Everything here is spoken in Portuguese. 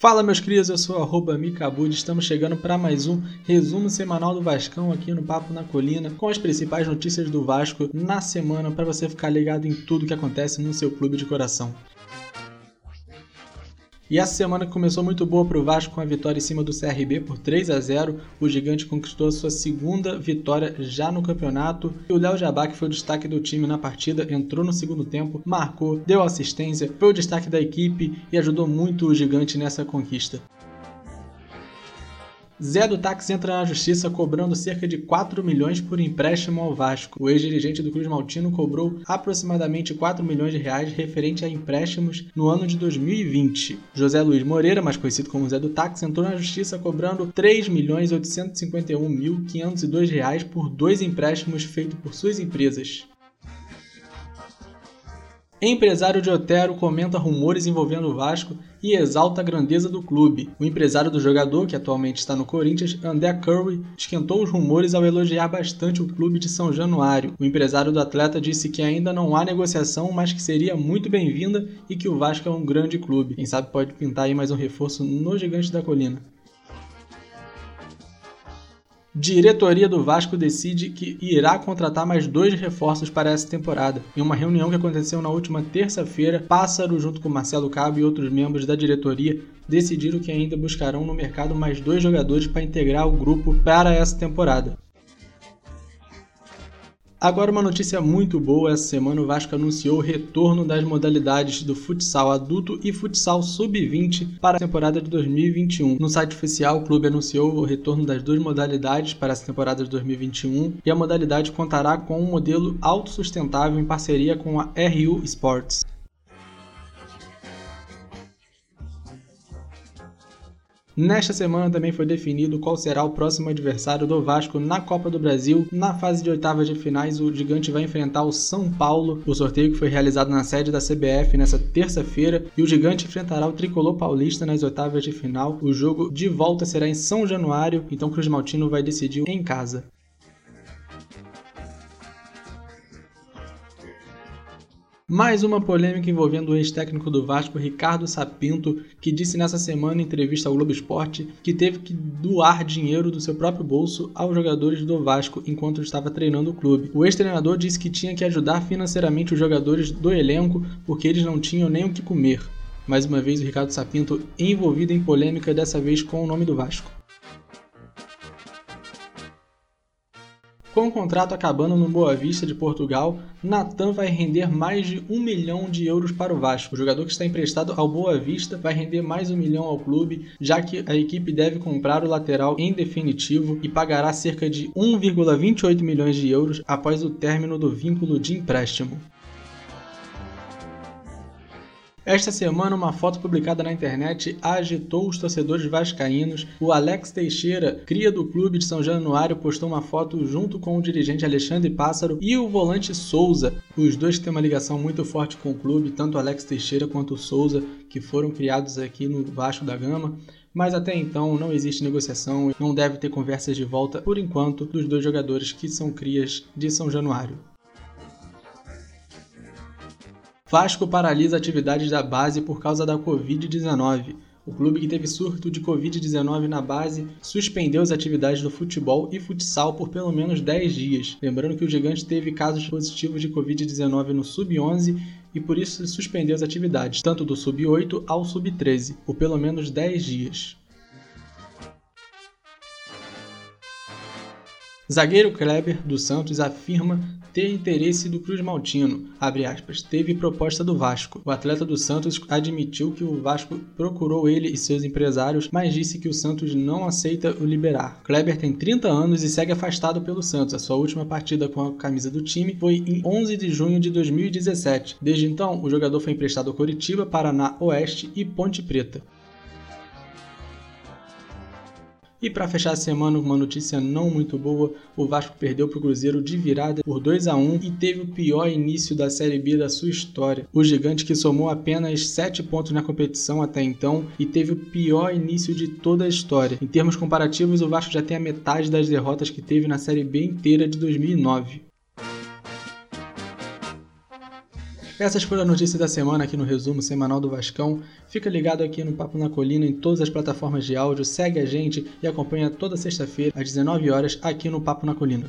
Fala meus crias, eu sou arroba Micabud, estamos chegando para mais um resumo semanal do Vascão aqui no Papo na Colina, com as principais notícias do Vasco na semana para você ficar ligado em tudo que acontece no seu clube de coração. E essa semana começou muito boa para o Vasco com a vitória em cima do CRB por 3 a 0. O Gigante conquistou sua segunda vitória já no campeonato. E o Léo Jabá, que foi o destaque do time na partida, entrou no segundo tempo, marcou, deu assistência, foi o destaque da equipe e ajudou muito o Gigante nessa conquista. Zé do Táxi entra na justiça cobrando cerca de 4 milhões por empréstimo ao Vasco. O ex-dirigente do Cruz Maltino cobrou aproximadamente 4 milhões de reais referente a empréstimos no ano de 2020. José Luiz Moreira, mais conhecido como Zé do Táxi, entrou na justiça cobrando 3 milhões 851 mil 502 reais por dois empréstimos feitos por suas empresas. Empresário de Otero comenta rumores envolvendo o Vasco e exalta a grandeza do clube. O empresário do jogador, que atualmente está no Corinthians, André Curry, esquentou os rumores ao elogiar bastante o clube de São Januário. O empresário do atleta disse que ainda não há negociação, mas que seria muito bem-vinda e que o Vasco é um grande clube. Quem sabe pode pintar aí mais um reforço no Gigante da Colina. Diretoria do Vasco decide que irá contratar mais dois reforços para essa temporada. Em uma reunião que aconteceu na última terça-feira, Pássaro, junto com Marcelo Cabo e outros membros da diretoria, decidiram que ainda buscarão no mercado mais dois jogadores para integrar o grupo para essa temporada. Agora uma notícia muito boa, essa semana o Vasco anunciou o retorno das modalidades do futsal adulto e futsal sub-20 para a temporada de 2021. No site oficial, o clube anunciou o retorno das duas modalidades para essa temporada de 2021 e a modalidade contará com um modelo autossustentável em parceria com a RU Sports. Nesta semana também foi definido qual será o próximo adversário do Vasco na Copa do Brasil. Na fase de oitavas de finais, o Gigante vai enfrentar o São Paulo. O sorteio que foi realizado na sede da CBF nesta terça-feira e o Gigante enfrentará o Tricolor Paulista nas oitavas de final. O jogo de volta será em São Januário, então Cruz Maltino vai decidir em casa. Mais uma polêmica envolvendo o ex-técnico do Vasco, Ricardo Sapinto, que disse nessa semana em entrevista ao Globo Esporte que teve que doar dinheiro do seu próprio bolso aos jogadores do Vasco enquanto estava treinando o clube. O ex-treinador disse que tinha que ajudar financeiramente os jogadores do elenco porque eles não tinham nem o que comer. Mais uma vez, o Ricardo Sapinto envolvido em polêmica, dessa vez com o nome do Vasco. Com o contrato acabando no Boa Vista de Portugal, Natan vai render mais de um milhão de euros para o Vasco. O jogador que está emprestado ao Boa Vista vai render mais um milhão ao clube, já que a equipe deve comprar o lateral em definitivo e pagará cerca de 1,28 milhões de euros após o término do vínculo de empréstimo. Esta semana, uma foto publicada na internet agitou os torcedores vascaínos. O Alex Teixeira, cria do clube de São Januário, postou uma foto junto com o dirigente Alexandre Pássaro e o volante Souza. Os dois têm uma ligação muito forte com o clube, tanto o Alex Teixeira quanto o Souza, que foram criados aqui no Vasco da Gama. Mas até então não existe negociação, não deve ter conversas de volta por enquanto dos dois jogadores que são crias de São Januário. Vasco paralisa atividades da base por causa da Covid-19. O clube que teve surto de Covid-19 na base suspendeu as atividades do futebol e futsal por pelo menos 10 dias. Lembrando que o Gigante teve casos positivos de Covid-19 no Sub-11 e por isso suspendeu as atividades, tanto do Sub-8 ao Sub-13, por pelo menos 10 dias. Zagueiro Kleber do Santos afirma ter interesse do Cruz Maltino, aspas, teve proposta do Vasco. O atleta do Santos admitiu que o Vasco procurou ele e seus empresários, mas disse que o Santos não aceita o liberar. Kleber tem 30 anos e segue afastado pelo Santos. A sua última partida com a camisa do time foi em 11 de junho de 2017. Desde então, o jogador foi emprestado ao Coritiba, Paraná Oeste e Ponte Preta. E para fechar a semana uma notícia não muito boa, o Vasco perdeu para o Cruzeiro de virada por 2 a 1 e teve o pior início da Série B da sua história. O gigante que somou apenas 7 pontos na competição até então e teve o pior início de toda a história. Em termos comparativos, o Vasco já tem a metade das derrotas que teve na Série B inteira de 2009. Essas foram as notícias da semana aqui no resumo semanal do Vascão. Fica ligado aqui no Papo na Colina em todas as plataformas de áudio, segue a gente e acompanha toda sexta-feira às 19 horas aqui no Papo na Colina.